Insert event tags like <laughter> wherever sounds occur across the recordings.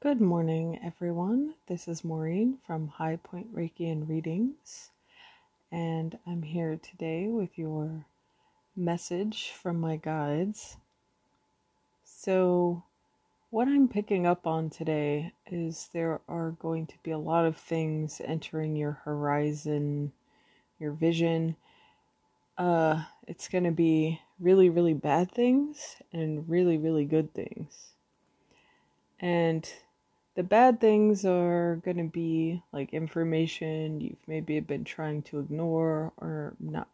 Good morning, everyone. This is Maureen from High Point Reiki and Readings, and I'm here today with your message from my guides. So, what I'm picking up on today is there are going to be a lot of things entering your horizon, your vision. Uh, it's going to be really, really bad things and really, really good things. And the bad things are going to be like information you've maybe been trying to ignore or not,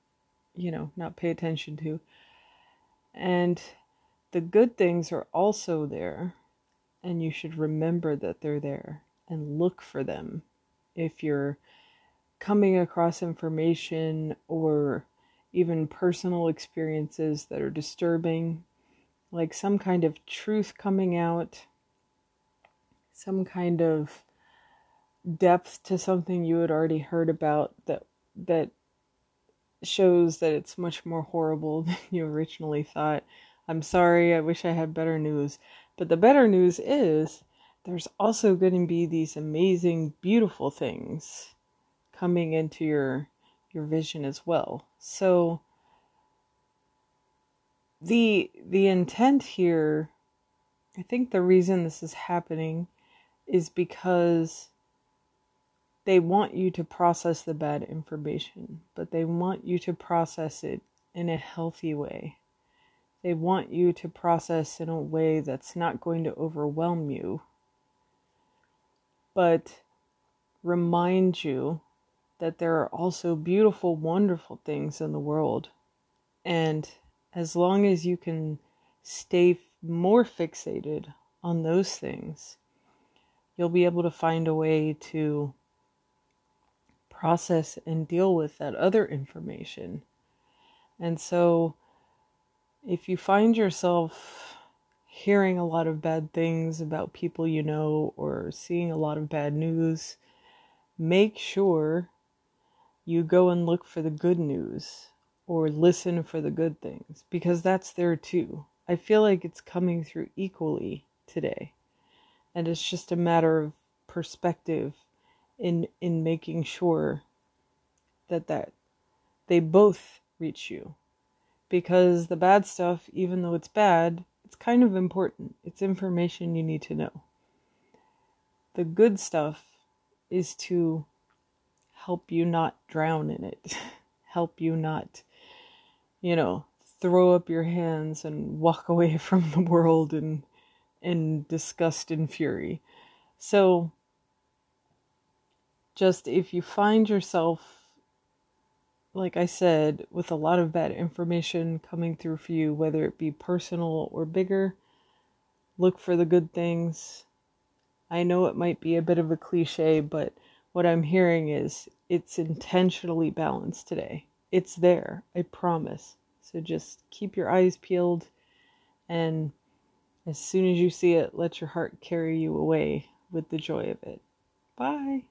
you know, not pay attention to. And the good things are also there, and you should remember that they're there and look for them. If you're coming across information or even personal experiences that are disturbing, like some kind of truth coming out some kind of depth to something you had already heard about that that shows that it's much more horrible <laughs> than you originally thought. I'm sorry, I wish I had better news. But the better news is there's also going to be these amazing beautiful things coming into your your vision as well. So the the intent here I think the reason this is happening is because they want you to process the bad information, but they want you to process it in a healthy way. They want you to process in a way that's not going to overwhelm you, but remind you that there are also beautiful, wonderful things in the world. And as long as you can stay more fixated on those things, you'll be able to find a way to process and deal with that other information. And so, if you find yourself hearing a lot of bad things about people you know or seeing a lot of bad news, make sure you go and look for the good news or listen for the good things because that's there too. I feel like it's coming through equally today and it's just a matter of perspective in in making sure that that they both reach you. Because the bad stuff even though it's bad it's kind of important. It's information you need to know. The good stuff is to help you not drown in it. <laughs> Help you not you know throw up your hands and walk <laughs> away from the world and in disgust and fury. So, just if you find yourself, like I said, with a lot of bad information coming through for you, whether it be personal or bigger, look for the good things. I know it might be a bit of a cliche, but what I'm hearing is it's intentionally balanced today. It's there, I promise. So just keep your eyes peeled and as soon as you see it, let your heart carry you away with the joy of it. Bye.